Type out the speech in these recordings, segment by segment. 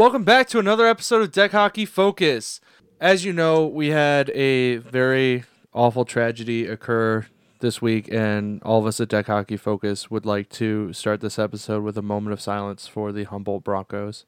Welcome back to another episode of Deck Hockey Focus. As you know, we had a very awful tragedy occur this week, and all of us at Deck Hockey Focus would like to start this episode with a moment of silence for the Humboldt Broncos.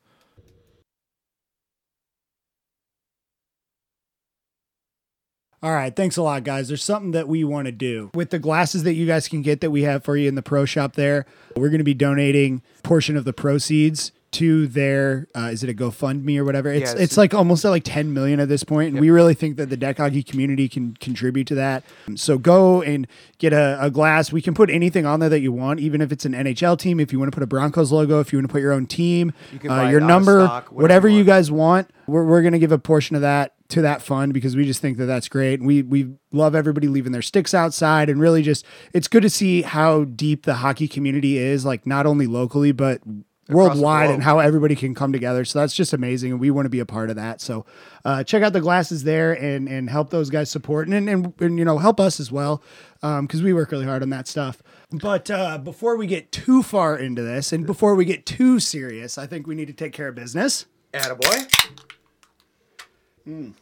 All right, thanks a lot, guys. There's something that we want to do with the glasses that you guys can get that we have for you in the pro shop. There, we're going to be donating portion of the proceeds to their. Uh, is it a GoFundMe or whatever? It's Yeah, it's it's- like almost at like 10 million at this point, and we really think that the deck hockey community can contribute to that. So go and get a, a glass. We can put anything on there that you want, even if it's an NHL team. If you want to put a Broncos logo, if you want to put your own team, You can uh, your it out of number, stock, whatever whatever you you guys want, we're, we're going to give a portion of that to that fund because we just think that that's great. We we love everybody leaving their sticks outside and really just it's good to see how deep the hockey community is, like not only locally but worldwide and how everybody can come together. So that's just amazing, and we want to be a part of that. So uh, check out the glasses there and and help those guys support and and, and you know help us as well Um, because we work really hard on that stuff. But uh, before we get too far into this and before we get too serious, I think we need to take care of business. Attaboy. Mmm.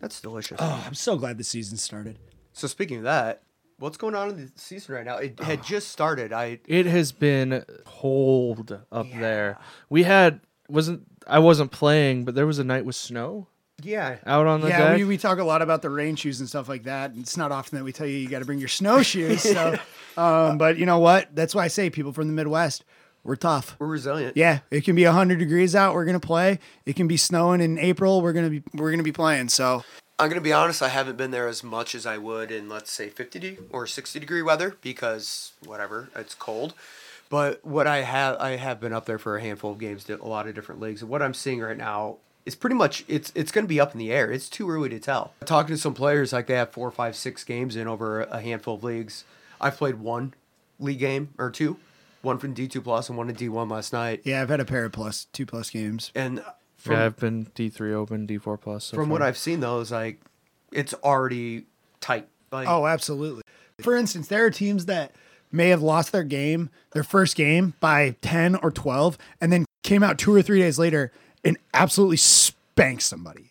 That's delicious. Oh, I'm so glad the season started. So speaking of that, what's going on in the season right now? It had just started. I It has been cold up there. We had wasn't I wasn't playing, but there was a night with snow yeah. out on the yeah, deck. we, we talk a lot about the rain shoes and stuff like that. And it's not often that we tell you you got to bring your snowshoes. So, um, but you know what? That's why I say people from the Midwest, we're tough. We're resilient. Yeah, it can be hundred degrees out. We're gonna play. It can be snowing in April. We're gonna be we're gonna be playing. So I'm gonna be honest. I haven't been there as much as I would in let's say 50 de- or 60 degree weather because whatever, it's cold. But what I have, I have been up there for a handful of games, a lot of different leagues, and what I'm seeing right now is pretty much it's it's gonna be up in the air. It's too early to tell. Talking to some players, like they have four, five, six games in over a handful of leagues. I've played one league game or two, one from D2 plus and one in D1 last night, yeah, I've had a pair of plus two plus games. and from yeah, I've been D three open, D four plus. So from what. I've seen though, is like it's already tight. Like, Oh, absolutely. For instance, there are teams that may have lost their game, their first game by 10 or 12, and then came out two or three days later and absolutely spanked somebody.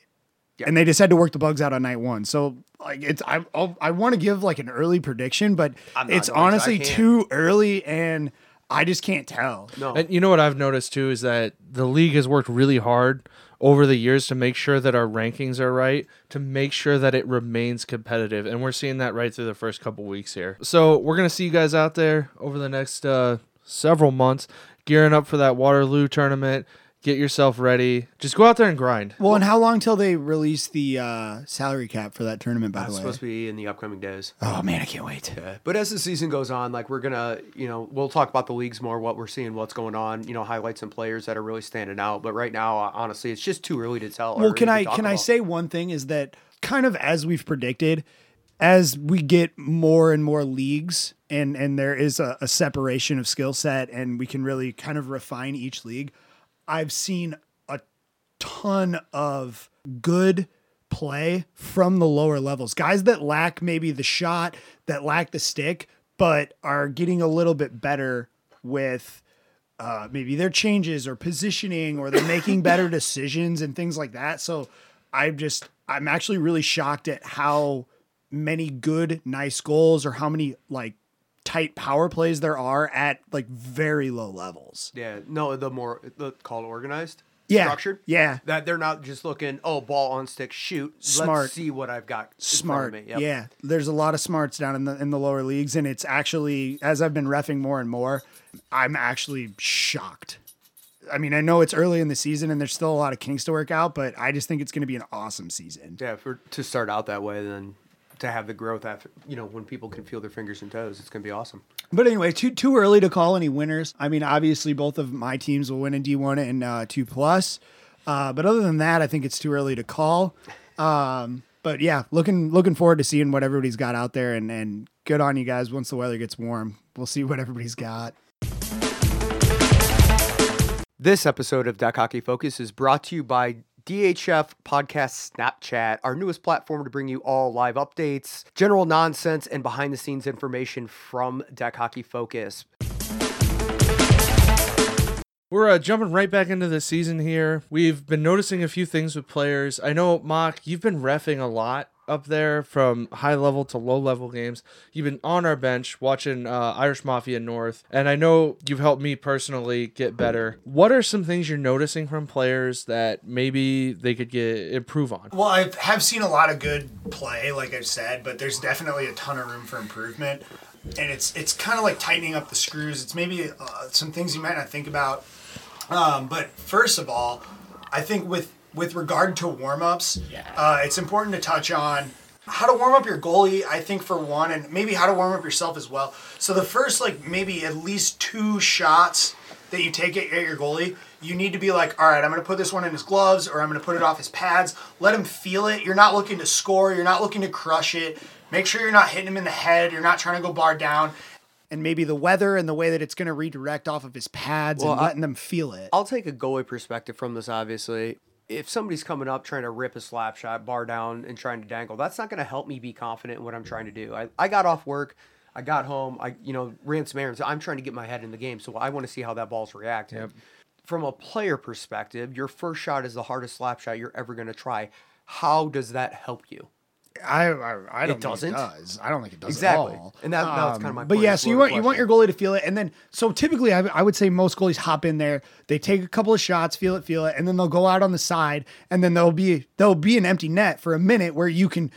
Yeah. And they just had to work the bugs out on night one. So, like, it's, I, I'll, I want to give like an early prediction, but it's going to. I honestly too early and I just can't tell. no, And you know what I've noticed too is that the league has worked really hard over the years to make sure that our rankings are right, to make sure that it remains competitive, and we're seeing that right through the first couple weeks here. So we're gonna see you guys out there over the next uh, several months, gearing up for that Waterloo tournament. Get yourself ready. Just go out there and grind. Well, and how long till they release the uh, salary cap for that tournament, by it's the way? supposed to be in the upcoming days. Oh, man, I can't wait. Yeah. But as the season goes on, like we're gonna, you know, we'll talk about the leagues more, what we're seeing, what's going on, you know, highlights and players that are really standing out. But right now, uh, honestly, it's just too early to tell. Well, can I talk can I say one thing is that kind of as we've predicted, as we get more and more leagues and and there is a, a separation of skill set and we can really kind of refine each league, I've seen a ton of good play from the lower levels. Guys that lack maybe the shot, that lack the stick, but are getting a little bit better with uh, maybe their changes or positioning or they're making better decisions and things like that. So I'm just, I'm actually really shocked at how many good, nice goals or how many like tight power plays there are at like very low levels. Yeah, no, the more the call organized, Yeah, structured. yeah. that they're not just looking, oh, ball on stick, shoot. Smart. Let's see what I've got. in front of Smart. me. Yep. Yeah. There's a lot of smarts down in the in the lower leagues and it's actually as I've been refing more and more, I'm actually shocked. I mean, I know it's early in the season and there's still a lot of kinks to work out, but I just think it's going to be an awesome season. Yeah, for to start out that way, then to have the growth after, you know, when people can feel their fingers and toes, it's gonna be awesome. But anyway, too too early to call any winners. I mean, obviously both of my teams will win in D one and uh, two plus. Uh, but other than that, I think it's too early to call. Um, but yeah, looking looking forward to seeing what everybody's got out there, and and good on you guys. Once the weather gets warm, we'll see what everybody's got. This episode of Deck Hockey Focus is brought to you by DHF Podcast Snapchat, our newest platform to bring you all live updates, general nonsense, and behind the scenes information from Deck Hockey Focus. We're uh, jumping right back into the season here. We've been noticing a few things with players. I know, Mock, you've been refing a lot up there from high level to low level games. You've been on our bench watching uh, Irish Mafia North, and I know you've helped me personally get better. What are some things you're noticing from players that maybe they could get improve on? Well, I have seen a lot of good play, like I've said, but there's definitely a ton of room for improvement. And it's it's kind of like tightening up the screws. It's maybe uh, some things you might not think about. Um, but first of all, I think with with regard to warm ups, uh, it's important to touch on how to warm up your goalie. I think for one, and maybe how to warm up yourself as well. So the first like maybe at least two shots that you take at, at your goalie, you need to be like, all right, I'm going to put this one in his gloves or I'm going to put it off his pads. Let him feel it. You're not looking to score. You're not looking to crush it. Make sure you're not hitting him in the head. You're not trying to go bar down. And maybe the weather and the way that it's going to redirect off of his pads Well, and I- letting them feel it. I'll take a goalie perspective from this, obviously. If somebody's coming up trying to rip a slap shot, bar down, and trying to dangle, that's not going to help me be confident in what I'm trying to do. I, I got off work, I got home, I you know ran some errands. I'm trying to get my head in the game, so I want to see how that ball's reacting. Yep. From a player perspective, your first shot is the hardest slap shot you're ever going to try. How does that help you? I, I, I don't think doesn't? it does. I don't think it does Exactly. at all. And that- that was kinda my um, But yeah, so you want you want your goalie to feel it, and then so typically I, I would say most goalies hop in there, they take a couple of shots, feel it, feel it, and then they'll go out on the side, and then there'll be there'll be an empty net for a minute where you can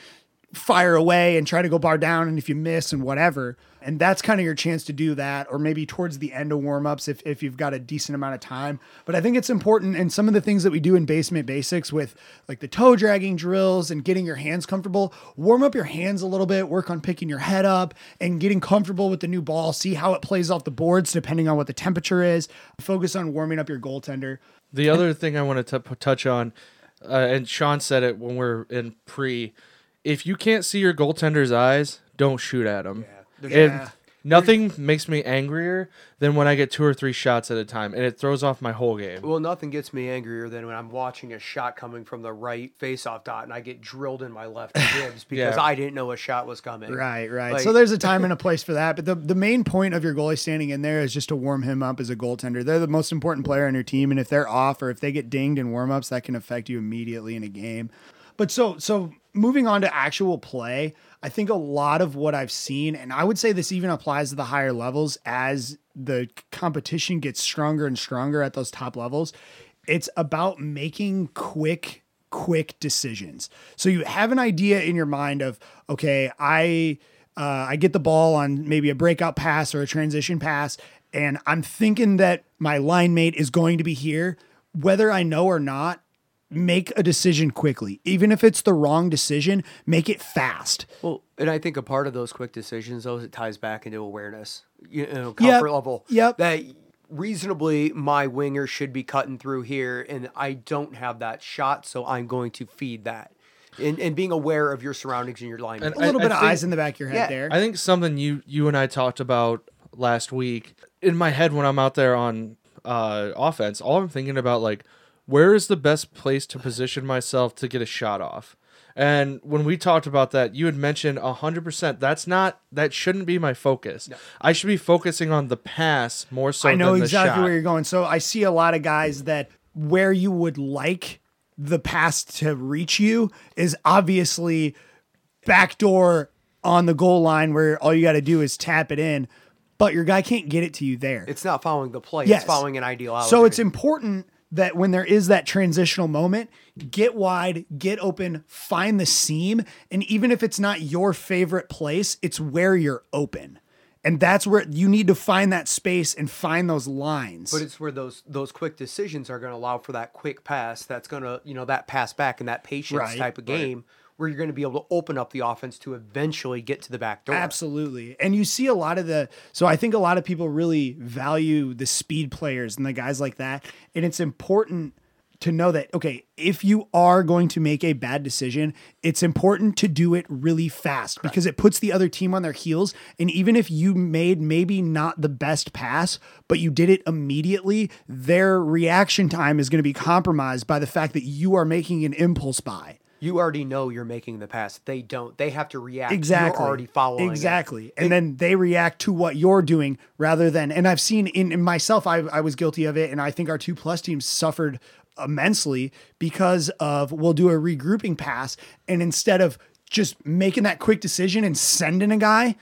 fire away and try to go bar down, and if you miss and whatever. And that's kind of your chance to do that, or maybe towards the end of warmups if, if you've got a decent amount of time. But I think it's important, and some of the things that we do in basement basics with like the toe dragging drills and getting your hands comfortable, warm up your hands a little bit, work on picking your head up and getting comfortable with the new ball, see how it plays off the boards depending on what the temperature is. Focus on warming up your goaltender. The other thing I want to t- touch on, uh, and Sean said it when we're in pre, if you can't see your goaltender's eyes, don't shoot at him. There's- And nothing makes me angrier than when I get two or three shots at a time, and it throws off my whole game. Well, nothing gets me angrier than when I'm watching a shot coming from the right face-off dot and I get drilled in my left ribs because Yeah. I didn't know a shot was coming. Right, right. Like- so there's a time and a place for that. But the, the main point of your goalie standing in there is just to warm him up as a goaltender. They're the most important player on your team. And if they're off or if they get dinged in warmups, that can affect you immediately in a game. But so so moving on to actual play, I think a lot of what I've seen, and I would say this even applies to the higher levels as the competition gets stronger and stronger at those top levels, it's about making quick quick decisions. So you have an idea in your mind of, okay, I uh, I get the ball on maybe a breakout pass or a transition pass, and I'm thinking that my line mate is going to be here, whether I know or not. Make a decision quickly, even if it's the wrong decision. Make it fast. Well, and I think a part of those quick decisions, though, it ties back into awareness, you know, Yep. comfort level. Yep. That reasonably my winger should be cutting through here, and I don't have that shot, so I'm going to feed that. And, and being aware of your surroundings and your line. And A little I- bit I of think- eyes in the back of your head Yeah, there. I think something you you and I talked about last week in my head when I'm out there on uh, offense, all I'm thinking about like where is the best place to position myself to get a shot off. And when we talked about that, you had mentioned hundred percent. That's not that shouldn't be my focus. I should be focusing on the pass more so. I know than the exactly shot. where you're going. So I see a lot of guys that where you would like the pass to reach you is obviously backdoor on the goal line where all you got to do is tap it in, but your guy can't get it to you there. it's not following the play, Yes. it's following an ideology. So it's important that when there is that transitional moment, get wide, get open, find the seam, and even if it's not your favorite place, it's where you're open. And that's where you need to find that space and find those lines. But it's where those those quick decisions are going to allow for that quick pass. That's going to you know that pass back and that patience Right, type of game where you're going to be able to open up the offense to eventually get to the back door. Absolutely. And you see a lot of the so I think a lot of people really value the speed players and the guys like that. And it's important to know that okay, if you are going to make a bad decision, it's important to do it really fast because it puts the other team on their heels and even if you made maybe not the best pass, but you did it immediately, their reaction time is going to be compromised by the fact that you are making an impulse buy. You already know you're making the pass. They don't. They have to react. exactly You're already following. it. exactly and then they react to what you're doing rather than and i've seen in, in myself I, I was guilty of it and i think our two plus teams suffered immensely because of we'll do a regrouping pass and instead of just making that quick decision and sending a guy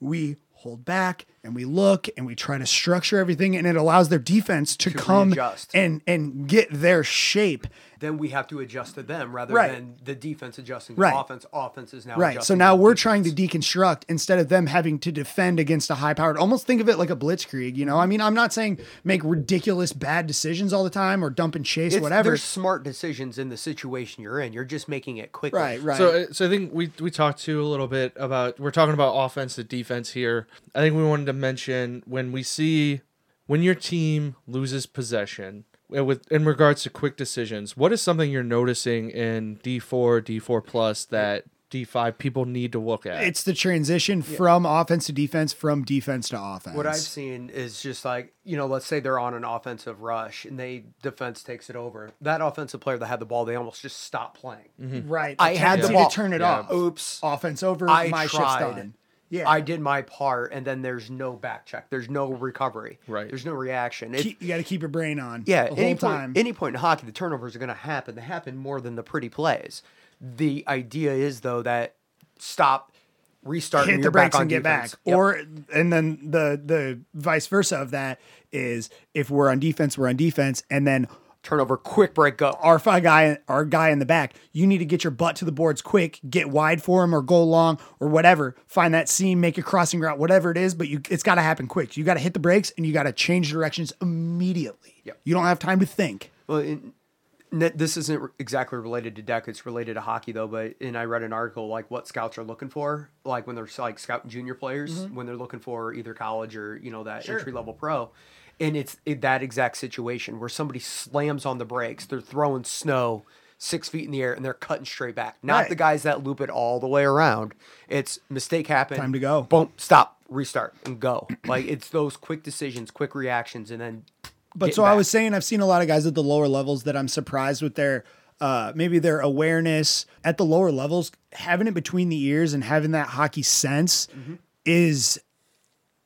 we hold back and we look and we try to structure everything and it allows their defense to, come readjust. and and get their shape Then we have to adjust to them rather Right. than the defense adjusting to Right. offense. Offense is now Right. So now we're defense. trying to deconstruct instead of them having to defend against a high powered. Almost think of it like a blitzkrieg. You know, I mean, I'm not saying make ridiculous bad decisions all the time or dump and chase It's, whatever. There's smart decisions in the situation you're in. You're just making it quickly. Right. Right. So, uh, so I think we we talked to a little bit about we're talking about offense to defense here. I think we wanted to mention when we see when your team loses possession uh, with in regards to quick decisions. What is something you're noticing in D four, D four plus that D five people need to look at? it's the transition from offense to defense, from defense to offense. What I've seen is just like, you know, let's say they're on an offensive rush and they defense takes it over. That offensive player that had the ball, they almost just stop playing. right. I had the tendency ball. to turn it Yeah. off. Oops. Offense over. I my shift's tried. done. Yeah. I did my part and then there's no back check. There's no recovery. Right. There's no reaction. It- Keep- you got to keep your brain on. yeah, The any whole point, time. any point in hockey, the turnovers are going to happen. They happen more than the pretty plays. The idea is though that stop, restart, hit and the you're back brakes on and get back. Yep. Or and then the the vice versa of that is if we're on defense, we're on defense, and then turnover, quick break, go. our guy, our guy in the back, you need to get your butt to the boards quick, get wide for him or go long or whatever. Find that seam, make a crossing route, whatever it is. But you, it's got to happen quick. You got to hit the brakes and you got to change directions immediately. Yep. You don't have time to think. Well, in, this isn't exactly related to deck. It's related to hockey though. But and I read an article like what scouts are looking for, like when they're like scouting junior players mm-hmm. when they're looking for either college or you know that entry level pro, and it's it, that exact situation where somebody slams on the brakes. They're throwing snow six feet in the air and they're cutting straight back. Not Right. the guys that loop it all the way around. It's mistake happened. Time to go. Boom, stop, restart, and go. like it's those quick decisions, quick reactions, and then. But so I was saying, I've seen a lot of guys at the lower levels that I'm surprised with their uh, maybe their awareness at the lower levels, having it between the ears and having that hockey sense is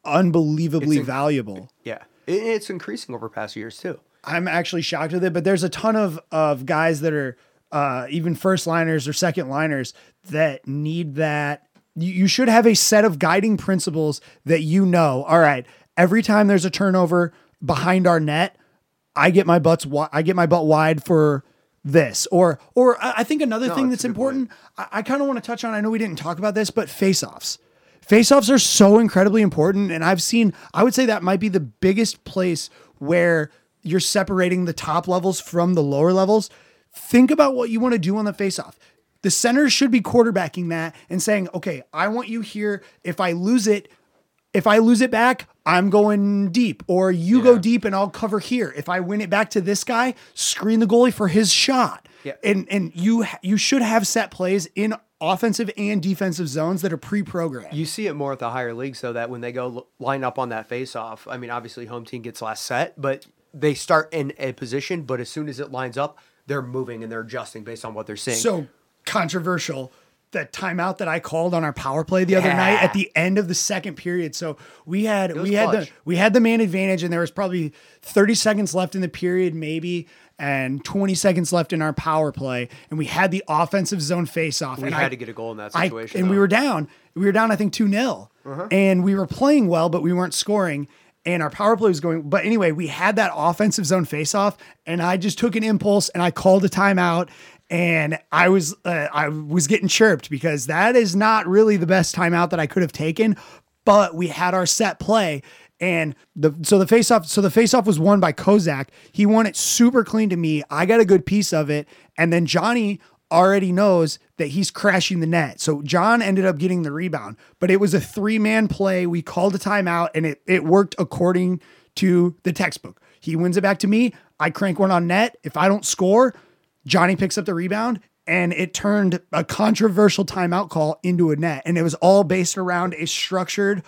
unbelievably inc- valuable. Yeah, it's increasing over past years too. I'm actually shocked with it, but there's a ton of of guys that are uh, even first liners or second liners that need that. You, you should have a set of guiding principles that you know. All right, every time there's a turnover behind our net, I get my butts. wi- I get my butt wide for this. Or or I think another No, thing that's important. I, I kind of want to touch on. I know we didn't talk about this, but face offs. Face offs are so incredibly important. And I've seen, I would say that might be the biggest place where you're separating the top levels from the lower levels. Think about what you want to do on the faceoff. The center should be quarterbacking that and saying, okay, I want you here. If I lose it, if I lose it back, I'm going deep, or you go deep and I'll cover here. If I win it back to this guy, screen the goalie for his shot. Yeah. And and you you should have set plays in offensive and defensive zones that are pre-programmed. You see it more at the higher leagues, though, that when they go line up on that face off, I mean, obviously home team gets last set, but they start in a position, but as soon as it lines up, they're moving and they're adjusting based on what they're seeing. so controversial that timeout that I called on our power play the other night at the end of the second period. So we had we had the clutch. we had the man advantage and there was probably 30 seconds left in the period maybe and 20 seconds left in our power play and we had the offensive zone face off we and had I, to get a goal in that I- situation. and we were down. We were down, I think, 2 0. Uh-huh. And we were playing well, but we weren't scoring. And our power play was going. But anyway, we had that offensive zone face off. And I just took an impulse and I called a timeout. And I was uh, I was getting chirped because that is not really the best timeout that I could have taken. But we had our set play. And the so the face off so the face off was won by Kozak. He won it super clean to me. I got a good piece of it. And then Johnny already knows that he's crashing the net. So John ended up getting the rebound, but it was a three man play. We called a timeout and it, it worked according to the textbook. He wins it back to me. I crank one on net. If I don't score, Johnny picks up the rebound and it turned a controversial timeout call into a net. And it was all based around a structured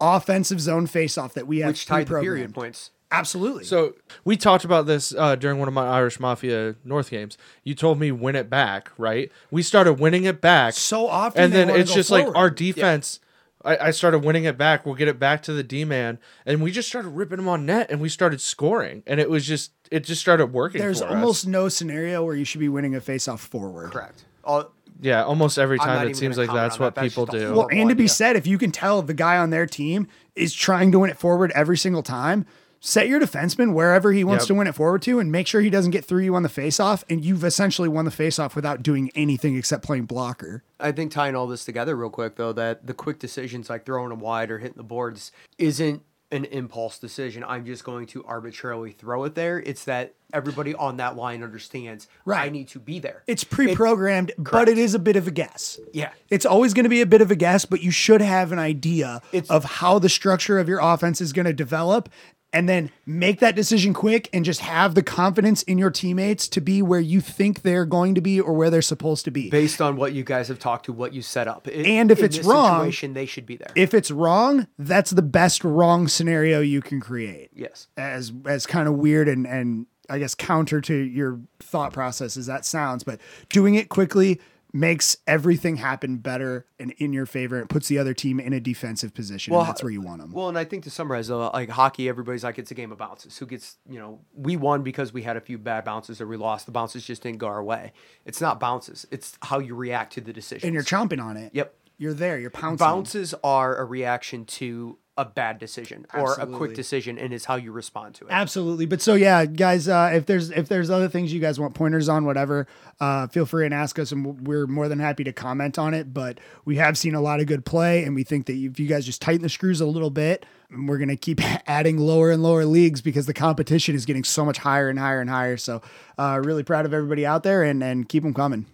offensive zone faceoff that we have which tied the period points. Absolutely. So we talked about this uh, during one of my Irish Mafia North games. You told me win it back, right? We started winning it back so often, and then it's go just like our defense. I, I started winning it back. We'll get it back to the D man, and we just started ripping them on net, and we started scoring, and it was just it just started working. There's for us. almost no scenario where you should be winning a face-off forward. Correct. All, yeah, almost every time it seems like that's what that. People just a do. Well, and to be idea. said, if you can tell the guy on their team is trying to win it forward every single time, set your defenseman wherever he wants Yep. to win it forward to, and make sure he doesn't get through you on the face-off. And you've essentially won the face-off without doing anything except playing blocker. I think tying all this together real quick though, that the quick decisions like throwing them wide or hitting the boards isn't an impulse decision. I'm just going to arbitrarily throw it there. It's that everybody on that line understands right. I need to be there. It's pre-programmed, but it is a bit of a guess. Yeah. It's always going to be a bit of a guess, but you should have an idea It's- of how the structure of your offense is going to develop and then make that decision quick and just have the confidence in your teammates to be where you think they're going to be or where they're supposed to be. based on what you guys have talked to, what you set up. And if it's wrong- situation, they should be there. If it's wrong, that's the best wrong scenario you can create. yes. As as kind of weird and and I guess counter to your thought process as that sounds, but doing it quickly makes everything happen better and in your favor. It puts the other team in a defensive position. and that's where you want them. Well, and I think to summarize, uh, like hockey, everybody's like it's a game of bounces. Who gets, you know, we won because we had a few bad bounces or we lost. The bounces just didn't go our way. It's not bounces. It's how you react to the decision. and you're chomping on it. Yep. You're there. You're pouncing. Bounces are a reaction to a bad decision or a quick decision, and is how you respond to it. Absolutely. But so yeah, guys, uh, if there's if there's other things you guys want pointers on, whatever, uh, feel free and ask us, and we're more than happy to comment on it. But we have seen a lot of good play, and we think that if you guys just tighten the screws a little bit, we're gonna keep adding lower and lower leagues because the competition is getting so much higher and higher and higher. So, uh, really proud of everybody out there, and and keep them coming.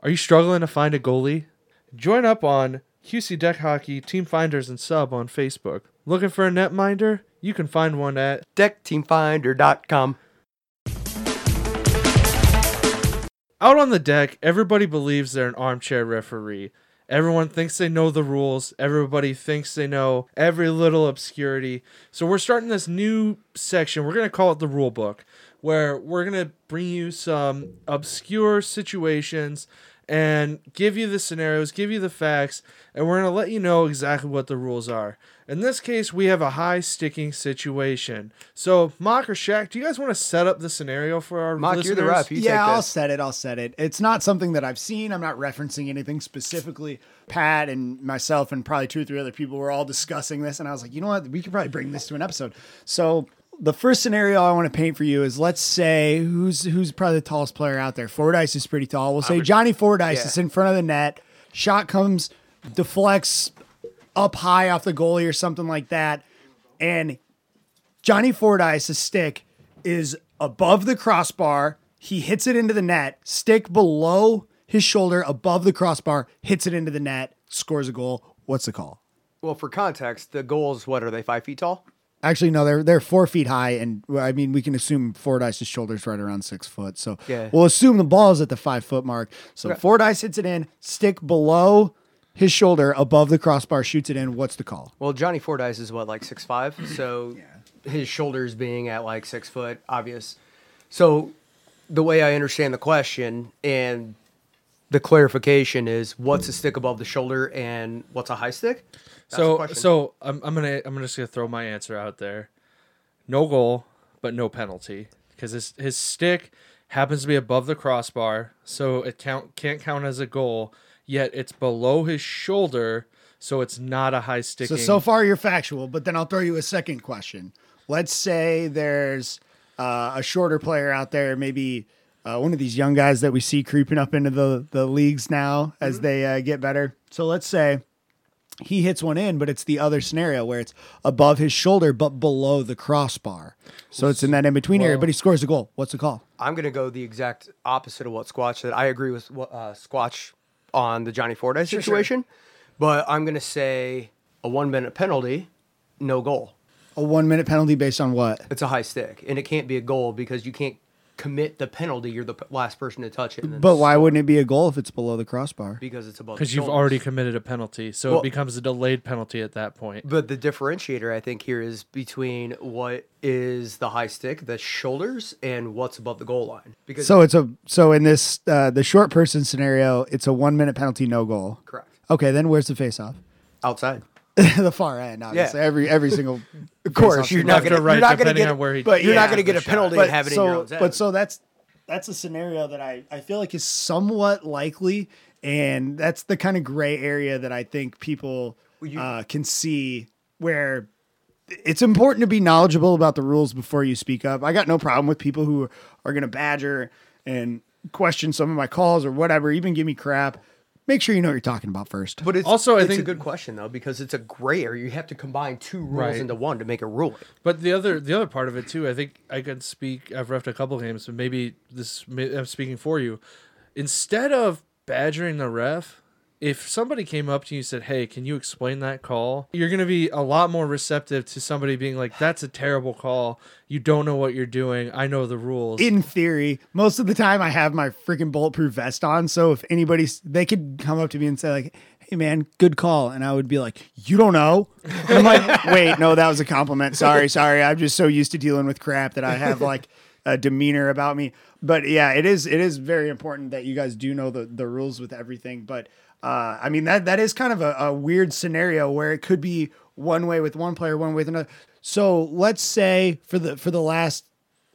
Are you struggling to find a goalie? Join up on QC Deck Hockey Team Finders and Sub on Facebook. Looking for a netminder? You can find one at DeckTeamFinder.com. Out on the deck, everybody believes they're an armchair referee. Everyone thinks they know the rules. Everybody thinks they know every little obscurity. So we're starting this new section. We're going to call it the rule book, where we're going to bring you some obscure situations and give you the scenarios, give you the facts, and we're going to let you know exactly what the rules are. In this case, we have a high sticking situation. So, Mock or Shaq, do you guys want to set up the scenario for our Mock, listeners? you're the ref. You yeah, take I'll this. set it. I'll set it. It's not something that I've seen. I'm not referencing anything specifically. Pat and myself and probably two or three other people were all discussing this, and I was like, you know what? We could probably bring this to an episode. So the first scenario I want to paint for you is let's say who's who's probably the tallest player out there. Fordyce is pretty tall. We'll say Johnny Fordyce yeah. is in front of the net. Shot comes, deflects up high off the goalie or something like that, and Johnny Fordyce's stick is above the crossbar. He hits it into the net, stick below his shoulder, above the crossbar, hits it into the net, scores a goal. What's the call? Well, for context, the goals, what are they, five feet tall? Actually, no, they're they're four feet high, and well, I mean we can assume Fordyce's shoulder's right around six foot. So Yeah. we'll assume the ball is at the five foot mark. So Fordyce hits it in, stick below his shoulder, above the crossbar, shoots it in. What's the call? Well, Johnny Fordyce is what, like six five? So his shoulders being at like six foot, obvious. So the way I understand the question and the clarification is what's a stick above the shoulder and what's a high stick? So so I'm I'm gonna I'm just gonna throw my answer out there. No goal, but no penalty because his his stick happens to be above the crossbar, so it count can't count as a goal. Yet it's below his shoulder, so it's not a high stick. So so far you're factual, but then I'll throw you a second question. Let's say there's uh, a shorter player out there, maybe uh, one of these young guys that we see creeping up into the the leagues now as they uh, get better. So let's say he hits one in, but it's the other scenario where it's above his shoulder but below the crossbar. So it's in that in between area, but he scores a goal. What's the call? I'm going to go the exact opposite of what Squatch said. I agree with uh, Squatch on the Johnny Fordyce situation, but I'm going to say a one minute penalty, no goal. A one minute penalty based on what? It's a high stick, and it can't be a goal because you can't commit the penalty, you're the p- last person to touch it. and But why score wouldn't it be a goal if it's below the crossbar? Because it's above. because you've shoulders. already committed a penalty, so Well- it becomes a delayed penalty at that point. But the differentiator, I think, here is between what is the high stick, the shoulders, and what's above the goal line. Because So it's a so in this uh, the short person scenario, it's a one minute penalty, no goal. correct Okay, then where's the face off? outside. the far end, obviously. Every every single. Of course, you're not gonna right, you're not gonna get on where he- but you're yeah, not gonna get a shot. penalty but and have it so, in your own zone. But so that's that's a scenario that I I feel like is somewhat likely, and that's the kind of gray area that I think people you- uh, can see where it's important to be knowledgeable about the rules before you speak up. I got no problem with people who are going to badger and question some of my calls or whatever, even give me crap. Make sure you know what you're talking about first. But it's Also, I it's a good question though because it's a gray area. You have to combine two rules Right. into one to make a ruling. But the other the other part of it too, I think I could speak. I've refed a couple games, but maybe this may, I'm speaking for you. Instead of badgering the ref, if somebody came up to you and said, "Hey, can you explain that call?" You're going to be a lot more receptive to somebody being like, "That's a terrible call. You don't know what you're doing. I know the rules." in theory, most of the time I have my freaking bulletproof vest on. So if anybody's, they could come up to me and say like, "Hey man, good call," and I would be like, "You don't know." And I'm like, "Wait, no, that was a compliment. Sorry, sorry. I'm just so used to dealing with crap that I have like a demeanor about me." But yeah, it is it is very important that you guys do know the the rules with everything. But uh, I mean that that is kind of a, a weird scenario where it could be one way with one player, one way with another. So let's say for the for the last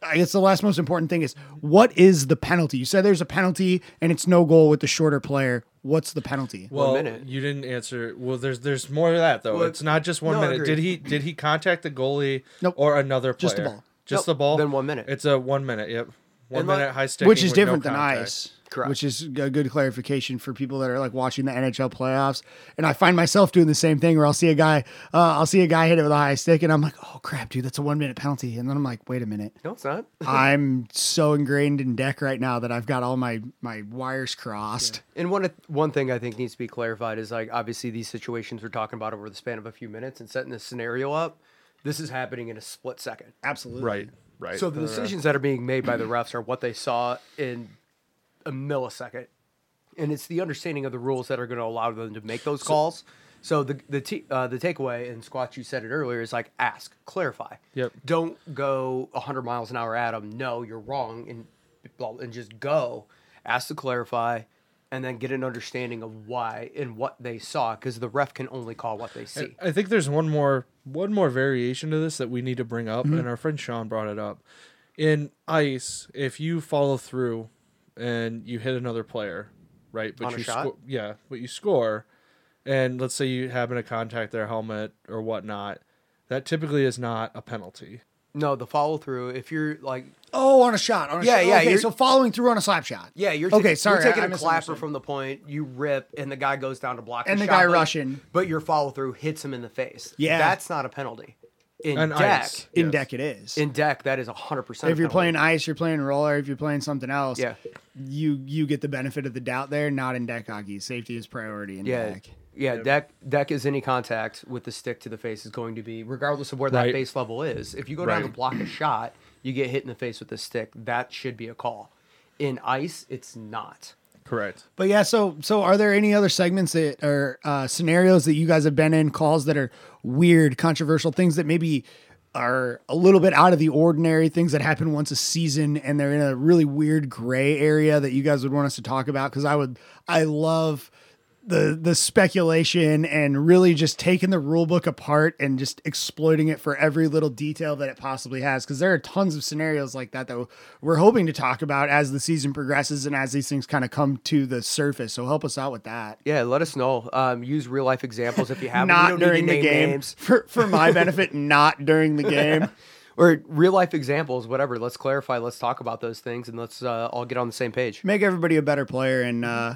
I guess the last most important thing is what is the penalty? You said there's a penalty and it's no goal with the shorter player. What's the penalty? well, minute. you didn't answer. Well, there's there's more to that though. Well, it's not just one no, minute. Did he did he contact the goalie Nope. or another player? Just the ball. Just Nope. the ball. Then one minute. It's a one minute. Yep. One And like- minute high stick, Which is different than ice. Correct. Which is a good clarification for people that are like watching the NHL playoffs. And I find myself doing the same thing where I'll see a guy, uh, I'll see a guy hit it with a high stick, and I'm like, oh crap, dude, that's a one minute penalty. And then I'm like, wait a minute. No, it's not. I'm so ingrained in deck right now that I've got all my my wires crossed. And one one thing I think needs to be clarified is like obviously these situations we're talking about over the span of a few minutes and setting this scenario up. This is happening in a split second. Absolutely. Right. Right. So the decisions that are being made by the refs are what they saw in a millisecond, and it's the understanding of the rules that are going to allow them to make those calls. So the the t- uh, the takeaway, and Squatch, you said it earlier, is like ask, clarify. Yep. Don't go 100 miles an hour at them. No, you're wrong, and blah- and just go. Ask to clarify, and then get an understanding of why and what they saw, because the ref can only call what they see. I think there's one more one more variation to this that we need to bring up, mm-hmm. and our friend Sean brought it up. In ice, if you follow through and you hit another player, right? But On a you shot? sco- yeah, but you score, and let's say you happen to contact their helmet or whatnot, that typically is not a penalty. No, the follow through. If you're like Oh, on a shot. On a Yeah, shot. yeah, Okay, you're- so following through on a slap shot. Yeah, you're Okay, taking, sorry, You're taking I- I a clapper from the point, you rip, and the guy goes down to block, And the the shot, guy but- rushing. but your follow through hits him in the face. Yeah. that's not a penalty. In And deck, ice. In Yes. deck it is. in deck, that is hundred percent. if you're playing ice, you're playing roller. If you're playing something else, Yeah. you you get the benefit of the doubt there. Not in deck hockey. Safety is priority in yeah, deck. Yeah, deck deck is any contact with the stick to the face is going to be regardless of where that Right. base level is. If you go down Right. to block a shot, you get hit in the face with the stick. That should be a call. In ice, it's not. Correct. But yeah, so so are there any other segments that are uh, scenarios that you guys have been in, calls that are weird, controversial, things that maybe are a little bit out of the ordinary, things that happen once a season, and they're in a really weird gray area that you guys would want us to talk about? Because I would, I love the the speculation and really just taking the rule book apart and just exploiting it for every little detail that it possibly has because there are tons of scenarios like that that we're hoping to talk about as the season progresses and as these things kind of come to the surface so help us out with that Yeah, let us know. Um, use real life examples if you have. not during the game names. for for my benefit not during the game or real life examples, whatever. Let's clarify. Let's talk about those things, and let's uh, all get on the same page. make everybody a better player and uh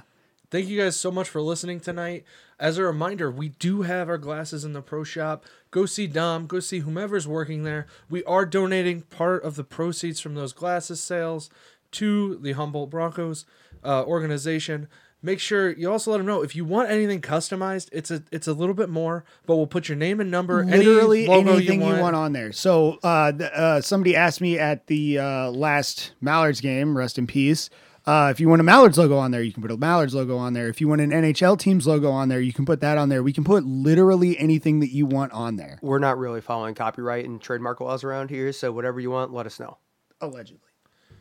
Thank you guys so much for listening tonight. As a reminder, we do have our glasses in the pro shop. Go see Dom, go see whomever's working there. We are donating part of the proceeds from those glasses sales to the Humboldt Broncos uh, organization. make sure you also let them know if you want anything customized. It's a it's a little bit more, but we'll put your name and number, literally any logo anything you want. on there. So uh, th- uh, somebody asked me at the uh, last Mallards game, rest in peace. Uh, if you want a Mallards logo on there, you can put a Mallards logo on there. If you want an NHL team's logo on there, you can put that on there. We can put literally anything that you want on there. We're not really following copyright and trademark laws around here, so whatever you want, let us know. Allegedly.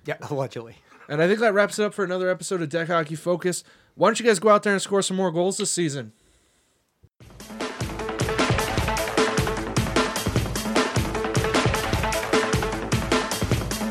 Yeah, allegedly. And I think that wraps it up for another episode of Deck Hockey Focus. Why don't you guys go out there and score some more goals this season?